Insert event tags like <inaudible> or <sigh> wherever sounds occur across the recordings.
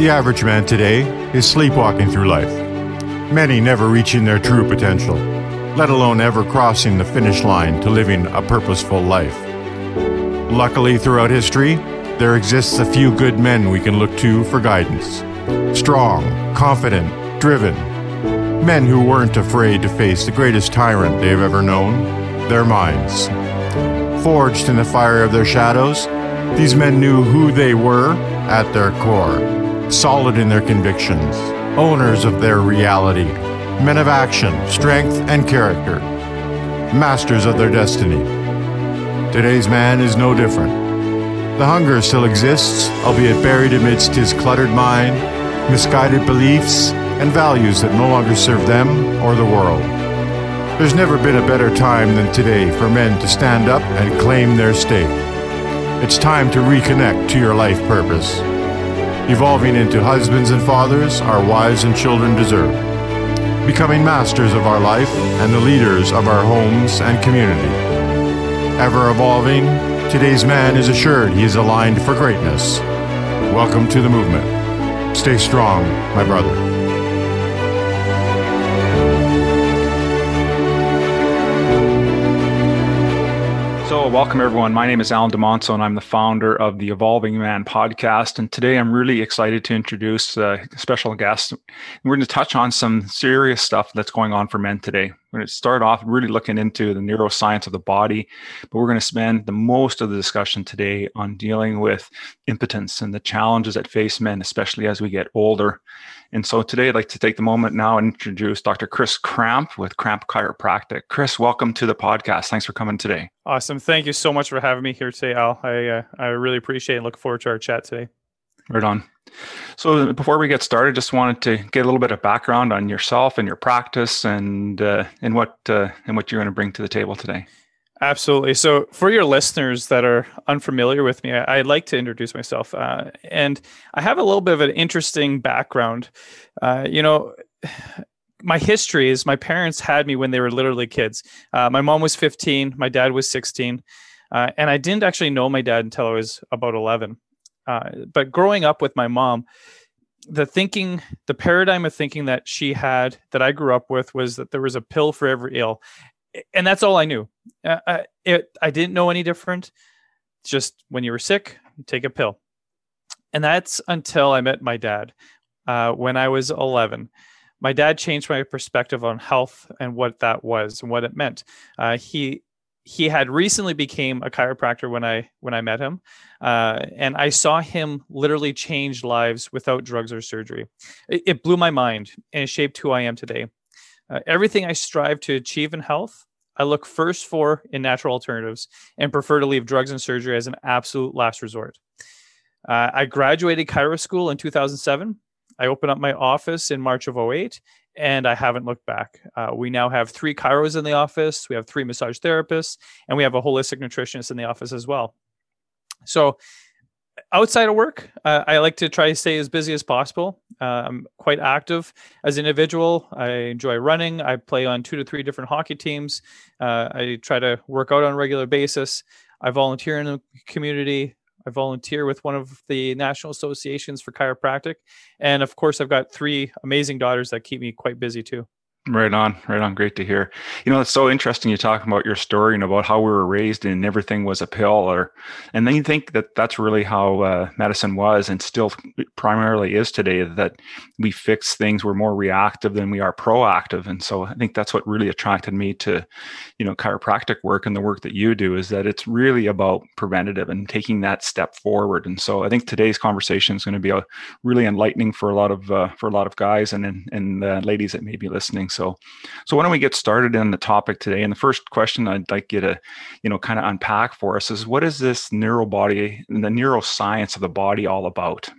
The average man today is sleepwalking through life, many never reaching their true potential, let alone ever crossing the finish line to living a purposeful life. Luckily, throughout history, there exists a few good men we can look to for guidance. Strong, confident, driven. Men who weren't afraid to face the greatest tyrant they've ever known their minds. Forged in the fire of their shadows, these men knew who they were at their core solid in their convictions, owners of their reality, men of action, strength, and character, masters of their destiny. Today's man is no different. The hunger still exists, albeit buried amidst his cluttered mind, misguided beliefs, and values that no longer serve them or the world. There's never been a better time than today for men to stand up and claim their stake. It's time to reconnect to your life purpose evolving into husbands and fathers our wives and children deserve, becoming masters of our life and the leaders of our homes and community. Ever evolving, today's man is assured he is aligned for greatness. Welcome to the movement. Stay strong, my brother. Welcome everyone. My name is Alan DeMonso, and I'm the founder of the Evolving Man podcast. And today I'm really excited to introduce a special guest. We're going to touch on some serious stuff that's going on for men today. We're going to start off really looking into the neuroscience of the body, but we're going to spend the most of the discussion today on dealing with impotence and the challenges that face men, especially as we get older. And so today I'd like to take the moment now and introduce Dr. Chris Kramp with Kramp Chiropractic. Chris, welcome to the podcast. Thanks for coming today. Awesome. Thank you so much for having me here today, Al. I, uh, I really appreciate and look forward to our chat today. Right on. So before we get started, just wanted to get a little bit of background on yourself and your practice and uh, and what uh, and what you're going to bring to the table today. Absolutely. So, for your listeners that are unfamiliar with me, I, would like to introduce myself. Uh, and I have a little bit of an interesting background. Uh, you know, my history is my parents had me when they were literally kids. Uh, my mom was 15, my dad was 16. Uh, and I didn't actually know my dad until I was about 11. Uh, but growing up with my mom, the thinking, the paradigm of thinking that she had, that I grew up with, was that there was a pill for every ill, and that's all I knew. Uh, I, it, I didn't know any different. Just when you were sick, you take a pill, and that's until I met my dad uh, when I was 11. My dad changed my perspective on health and what that was and what it meant. Uh, he he had recently became a chiropractor when I when I met him, uh, and I saw him literally change lives without drugs or surgery. It, it blew my mind and shaped who I am today. Uh, everything I strive to achieve in health, I look first for in natural alternatives and prefer to leave drugs and surgery as an absolute last resort. Uh, I graduated chiro school in 2007. I opened up my office in March of 08 and I haven't looked back. Uh, we now have three chiros in the office, we have three massage therapists, and we have a holistic nutritionist in the office as well. So, outside of work, uh, I like to try to stay as busy as possible. Uh, I'm quite active as an individual. I enjoy running. I play on two to three different hockey teams. Uh, I try to work out on a regular basis. I volunteer in the community. I volunteer with one of the national associations for chiropractic. And of course, I've got three amazing daughters that keep me quite busy too. Right on, right on. Great to hear. You know, it's so interesting you talk about your story and about how we were raised and everything was a pill, or and then you think that that's really how uh, medicine was and still primarily is today. That we fix things, we're more reactive than we are proactive, and so I think that's what really attracted me to, you know, chiropractic work and the work that you do is that it's really about preventative and taking that step forward. And so I think today's conversation is going to be a really enlightening for a lot of uh, for a lot of guys and and, and uh, ladies that may be listening. So, so why don't we get started on the topic today? And the first question I'd like you to, you know, kind of unpack for us is what is this neuro body the neuroscience of the body all about?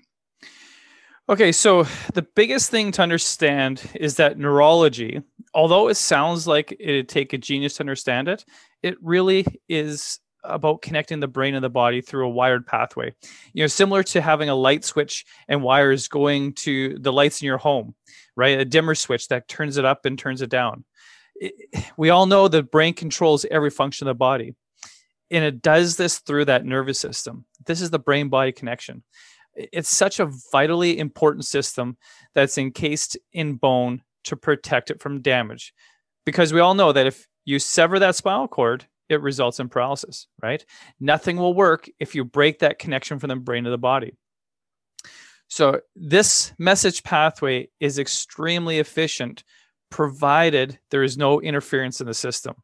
Okay, so the biggest thing to understand is that neurology, although it sounds like it'd take a genius to understand it, it really is about connecting the brain and the body through a wired pathway. You know, similar to having a light switch and wires going to the lights in your home, right? A dimmer switch that turns it up and turns it down. It, we all know the brain controls every function of the body. And it does this through that nervous system. This is the brain body connection. It's such a vitally important system that's encased in bone to protect it from damage. Because we all know that if you sever that spinal cord, it results in paralysis, right? Nothing will work if you break that connection from the brain to the body. So, this message pathway is extremely efficient provided there is no interference in the system.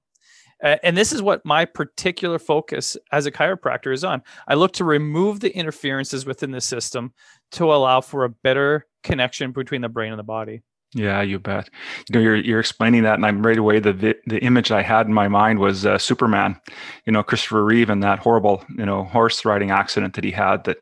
and this is what my particular focus as a chiropractor is on. I look to remove the interferences within the system to allow for a better connection between the brain and the body. Yeah, you bet. You know, you're you're explaining that, and I'm right away. The the image I had in my mind was uh, Superman. You know, Christopher Reeve and that horrible, you know, horse riding accident that he had that,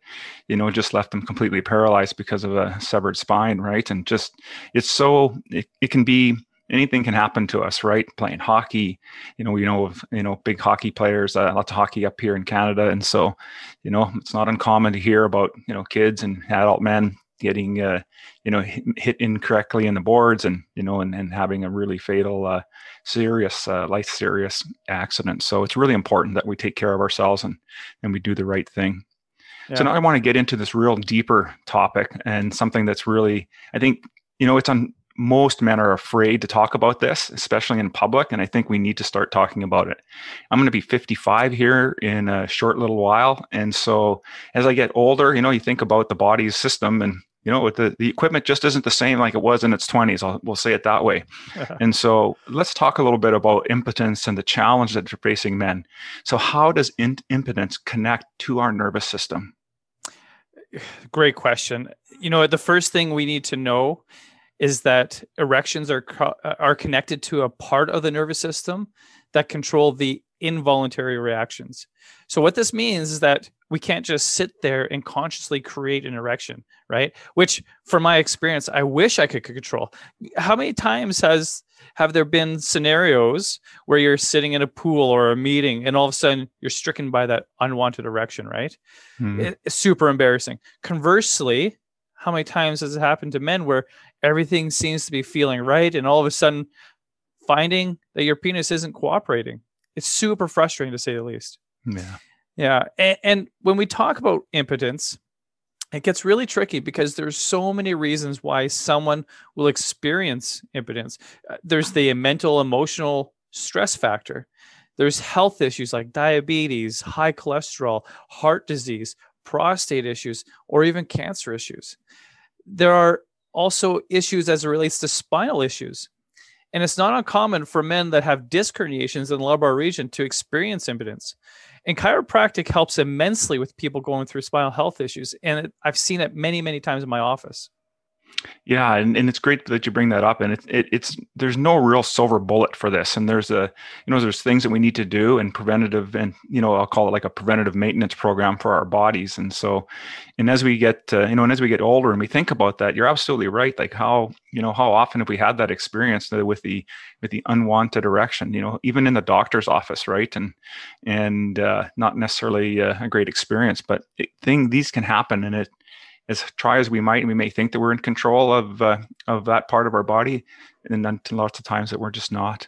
you know, just left him completely paralyzed because of a severed spine, right? And just it's so it, it can be anything can happen to us, right? Playing hockey, you know, you know of you know big hockey players, uh, lots of hockey up here in Canada, and so, you know, it's not uncommon to hear about you know kids and adult men getting uh, you know hit, hit, incorrectly in the boards and you know and, and having a really fatal uh, serious uh, life serious accident so it's really important that we take care of ourselves and and we do the right thing yeah. so now i want to get into this real deeper topic and something that's really i think you know it's on most men are afraid to talk about this, especially in public. And I think we need to start talking about it. I'm going to be 55 here in a short little while. And so as I get older, you know, you think about the body's system and you know, with the, the equipment just isn't the same like it was in its 20s. I'll, we'll say it that way. <laughs> and so let's talk a little bit about impotence and the challenge that you're facing men. So, how does in, impotence connect to our nervous system? Great question. You know, the first thing we need to know is that erections are co- are connected to a part of the nervous system that control the involuntary reactions. So what this means is that we can't just sit there and consciously create an erection, right? Which from my experience, I wish I could control. How many times has have there been scenarios where you're sitting in a pool or a meeting and all of a sudden you're stricken by that unwanted erection, right? Hmm. it's super embarrassing. Conversely, how many times has it happened to men where everything seems to be feeling right and all of a sudden finding that your penis isn't cooperating? It's super frustrating to say the least. Yeah. Yeah and, and when we talk about impotence it gets really tricky because there's so many reasons why someone will experience impotence. Uh, there's the mental emotional stress factor. There's health issues like diabetes high cholesterol heart disease prostate issues or even cancer issues there are also issues as it relates to spinal issues. And it's not uncommon for men that have disc herniations in the lumbar region to experience impotence. And chiropractic helps immensely with people going through spinal health issues. And it, I've seen it many, many times in my office. Yeah, and, and it's great that you bring that up. And it, it, it's there's no real silver bullet for this. And there's a you know there's things that we need to do and preventative and you know I'll call it like a preventative maintenance program for our bodies. And so, and as we get uh, you know and as we get older and we think about that, you're absolutely right. Like how you know how often have we had that experience with the with the unwanted erection? You know, even in the doctor's office, right? And and uh, not necessarily uh, a great experience, but it, thing these can happen, and it as try as we might, and we may think that we're in control of uh, of that part of our body, and then lots of times that we're just not.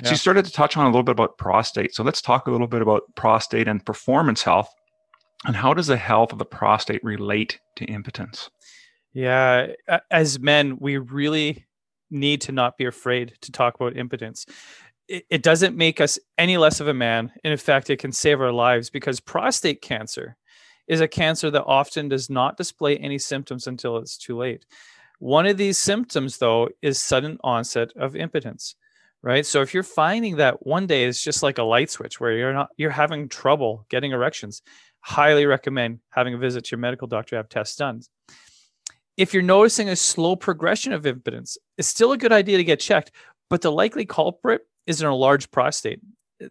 Yeah. So you started to touch on a little bit about prostate. So let's talk a little bit about prostate and performance health, and how does the health of the prostate relate to impotence? Yeah, as men, we really need to not be afraid to talk about impotence. It, it doesn't make us any less of a man. And in fact, it can save our lives because prostate cancer is a cancer that often does not display any symptoms until it's too late. One of these symptoms, though, is sudden onset of impotence, right? So if you're finding that one day it's just like a light switch where you're not you're having trouble getting erections, highly recommend having a visit to your medical doctor to have tests done. If you're noticing a slow progression of impotence, it's still a good idea to get checked, but the likely culprit is in a large prostate.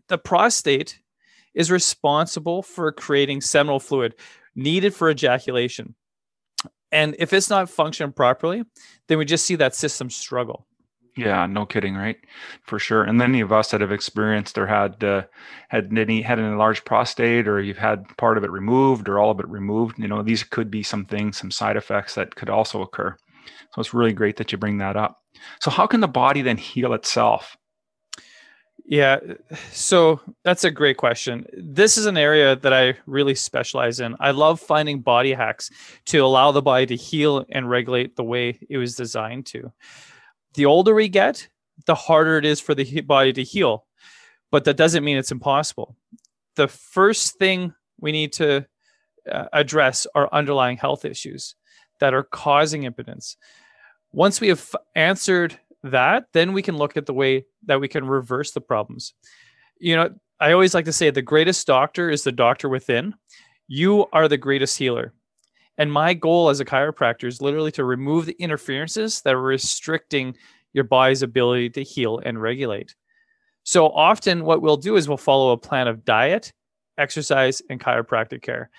The prostate is responsible for creating seminal fluid needed for ejaculation. And if it's not functioning properly, then we just see that system struggle. Yeah, no kidding, right? For sure. And any of us that have experienced or had uh, had any had an enlarged prostate, or you've had part of it removed, or all of it removed, you know, these could be some things, some side effects that could also occur. So it's really great that you bring that up. So how can the body then heal itself? Yeah, so that's a great question. This is an area that I really specialize in. I love finding body hacks to allow the body to heal and regulate the way it was designed to. The older we get, the harder it is for the body to heal, but that doesn't mean it's impossible. The first thing we need to uh, address are underlying health issues that are causing impotence. Once we have answered that, then we can look at the way that we can reverse the problems. You know, I always like to say the greatest doctor is the doctor within. You are the greatest healer. And my goal as a chiropractor is literally to remove the interferences that are restricting your body's ability to heal and regulate. So often, what we'll do is we'll follow a plan of diet, exercise, and chiropractic care.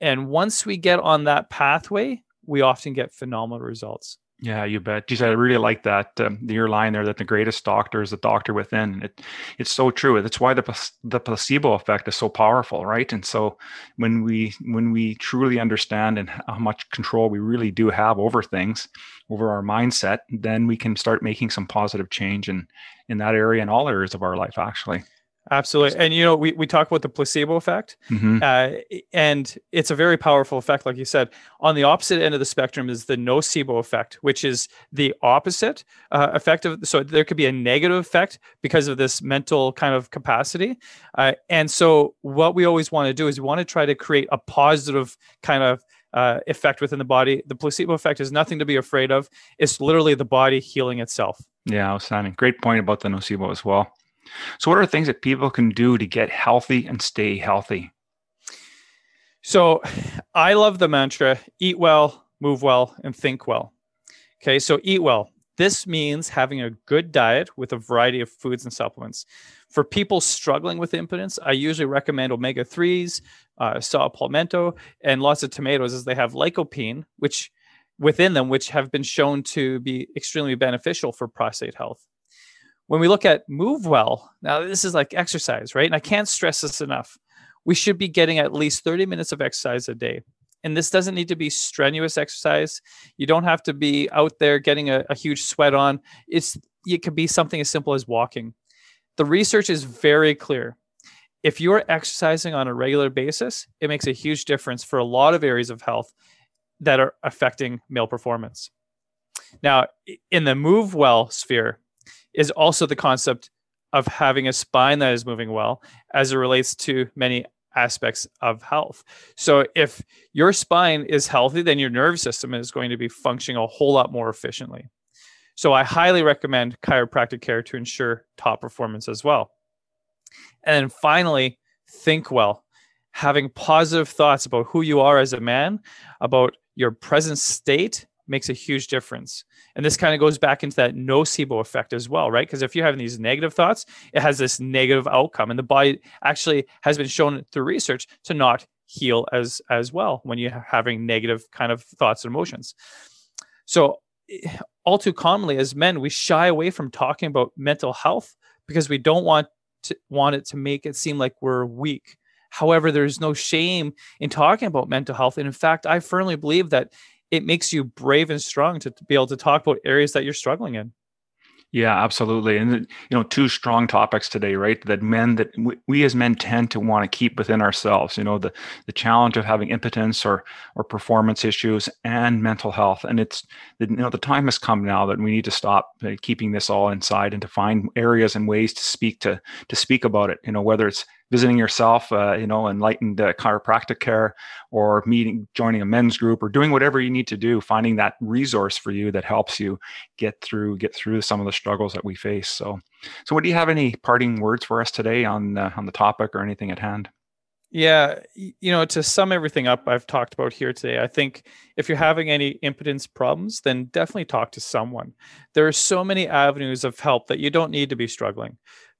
And once we get on that pathway, we often get phenomenal results. Yeah, you bet. Geez, I really like that um, your line there that the greatest doctor is the doctor within. It, it's so true. That's why the the placebo effect is so powerful, right? And so when we when we truly understand and how much control we really do have over things, over our mindset, then we can start making some positive change in in that area and all areas of our life, actually. Absolutely. And, you know, we, we talk about the placebo effect, mm-hmm. uh, and it's a very powerful effect, like you said. On the opposite end of the spectrum is the nocebo effect, which is the opposite uh, effect of. So there could be a negative effect because of this mental kind of capacity. Uh, and so what we always want to do is we want to try to create a positive kind of uh, effect within the body. The placebo effect is nothing to be afraid of. It's literally the body healing itself. Yeah, outstanding. Great point about the nocebo as well. So, what are things that people can do to get healthy and stay healthy? So, I love the mantra eat well, move well, and think well. Okay, so eat well. This means having a good diet with a variety of foods and supplements. For people struggling with impotence, I usually recommend omega 3s, uh, saw palmetto, and lots of tomatoes as they have lycopene, which within them, which have been shown to be extremely beneficial for prostate health when we look at move well, now this is like exercise, right? And I can't stress this enough. We should be getting at least 30 minutes of exercise a day. And this doesn't need to be strenuous exercise. You don't have to be out there getting a, a huge sweat on. It's it could be something as simple as walking. The research is very clear. If you're exercising on a regular basis, it makes a huge difference for a lot of areas of health that are affecting male performance. Now, in the move well sphere, is also the concept of having a spine that is moving well as it relates to many aspects of health. So if your spine is healthy, then your nervous system is going to be functioning a whole lot more efficiently. So I highly recommend chiropractic care to ensure top performance as well. And then finally, think well. Having positive thoughts about who you are as a man, about your present state, makes a huge difference. And this kind of goes back into that nocebo effect as well, right? Because if you're having these negative thoughts, it has this negative outcome. And the body actually has been shown through research to not heal as as well when you're having negative kind of thoughts and emotions. So all too commonly as men, we shy away from talking about mental health because we don't want to want it to make it seem like we're weak. However, there's no shame in talking about mental health. And in fact, I firmly believe that it makes you brave and strong to, be able to talk about areas that you're struggling in. Yeah, absolutely. And you know, two strong topics today, right? That men that we, we, as men tend to want to keep within ourselves. You know, the the challenge of having impotence or or performance issues and mental health. And it's you know the time has come now that we need to stop uh, keeping this all inside and to find areas and ways to speak to to speak about it. You know, whether it's visiting yourself, uh, you know, enlightened uh, chiropractic care, or meeting, joining a men's group, or doing whatever you need to do, finding that resource for you that helps you get through get through some of the struggles that we face. So, so, what do you have any parting words for us today on uh, on the topic or anything at hand? Yeah, you know, to sum everything up I've talked about here today, I think if you're having any impotence problems, then definitely talk to someone. There are so many avenues of help that you don't need to be struggling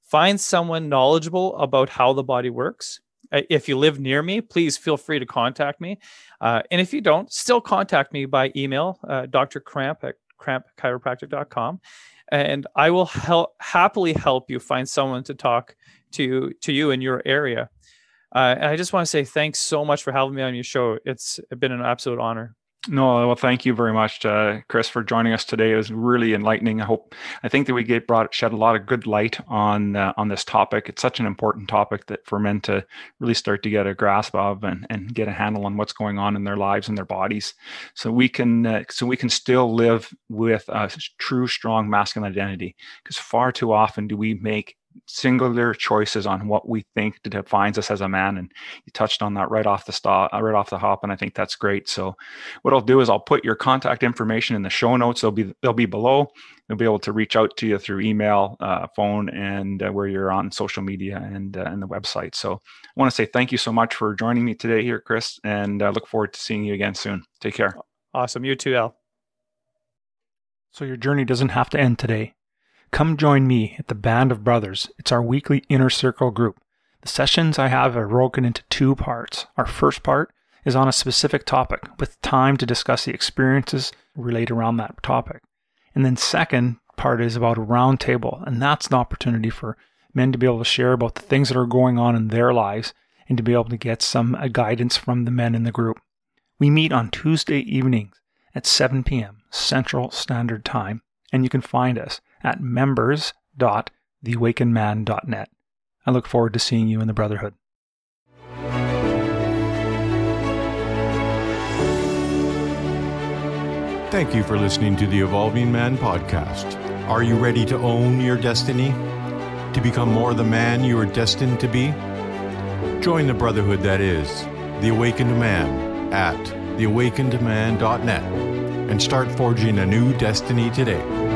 find someone knowledgeable about how the body works. If you live near me, please feel free to contact me. Uh, and if you don't, still contact me by email, uh, Dr. Kramp at krampchiropractic.com. And I will help, happily help you find someone to talk to, to you in your area. Uh, and I just want to say thanks so much for having me on your show. It's been an absolute honor. No, well, thank you very much, uh, Chris, for joining us today. It was really enlightening. I hope, I think that we get brought shed a lot of good light on uh, on this topic. It's such an important topic that for men to really start to get a grasp of and, and get a handle on what's going on in their lives and their bodies, so we can uh, so we can still live with a true, strong masculine identity. Because far too often do we make singular choices on what we think defines us as a man and you touched on that right off the start uh, right off the hop and i think that's great. So what i'll do is i'll put your contact information in the show notes. They'll be they'll be below. They'll be able to reach out to you through email uh, phone and uh, where you're on social media and uh, and the website. So i want to say thank you so much for joining me today here chris and i look forward to seeing you again soon. Take care. Awesome. You too al. So your journey doesn't have to end today Come join me at the Band of Brothers. It's our weekly inner circle group. The sessions I have are broken into two parts. Our first part is on a specific topic with time to discuss the experiences related around that topic. And then second part is about a round table, and that's an opportunity for men to be able to share about the things that are going on in their lives and to be able to get some uh, guidance from the men in the group. We meet on Tuesday evenings at 7 p.m. Central Standard Time, and you can find us at members.theawakenedman.net. I look forward to seeing you in the Brotherhood. Thank you for listening to the Evolving Man podcast. Are you ready to own your destiny? To become more the man you are destined to be? Join the brotherhood that is The Awakened Man at theawakenedman.net and start forging a new destiny today.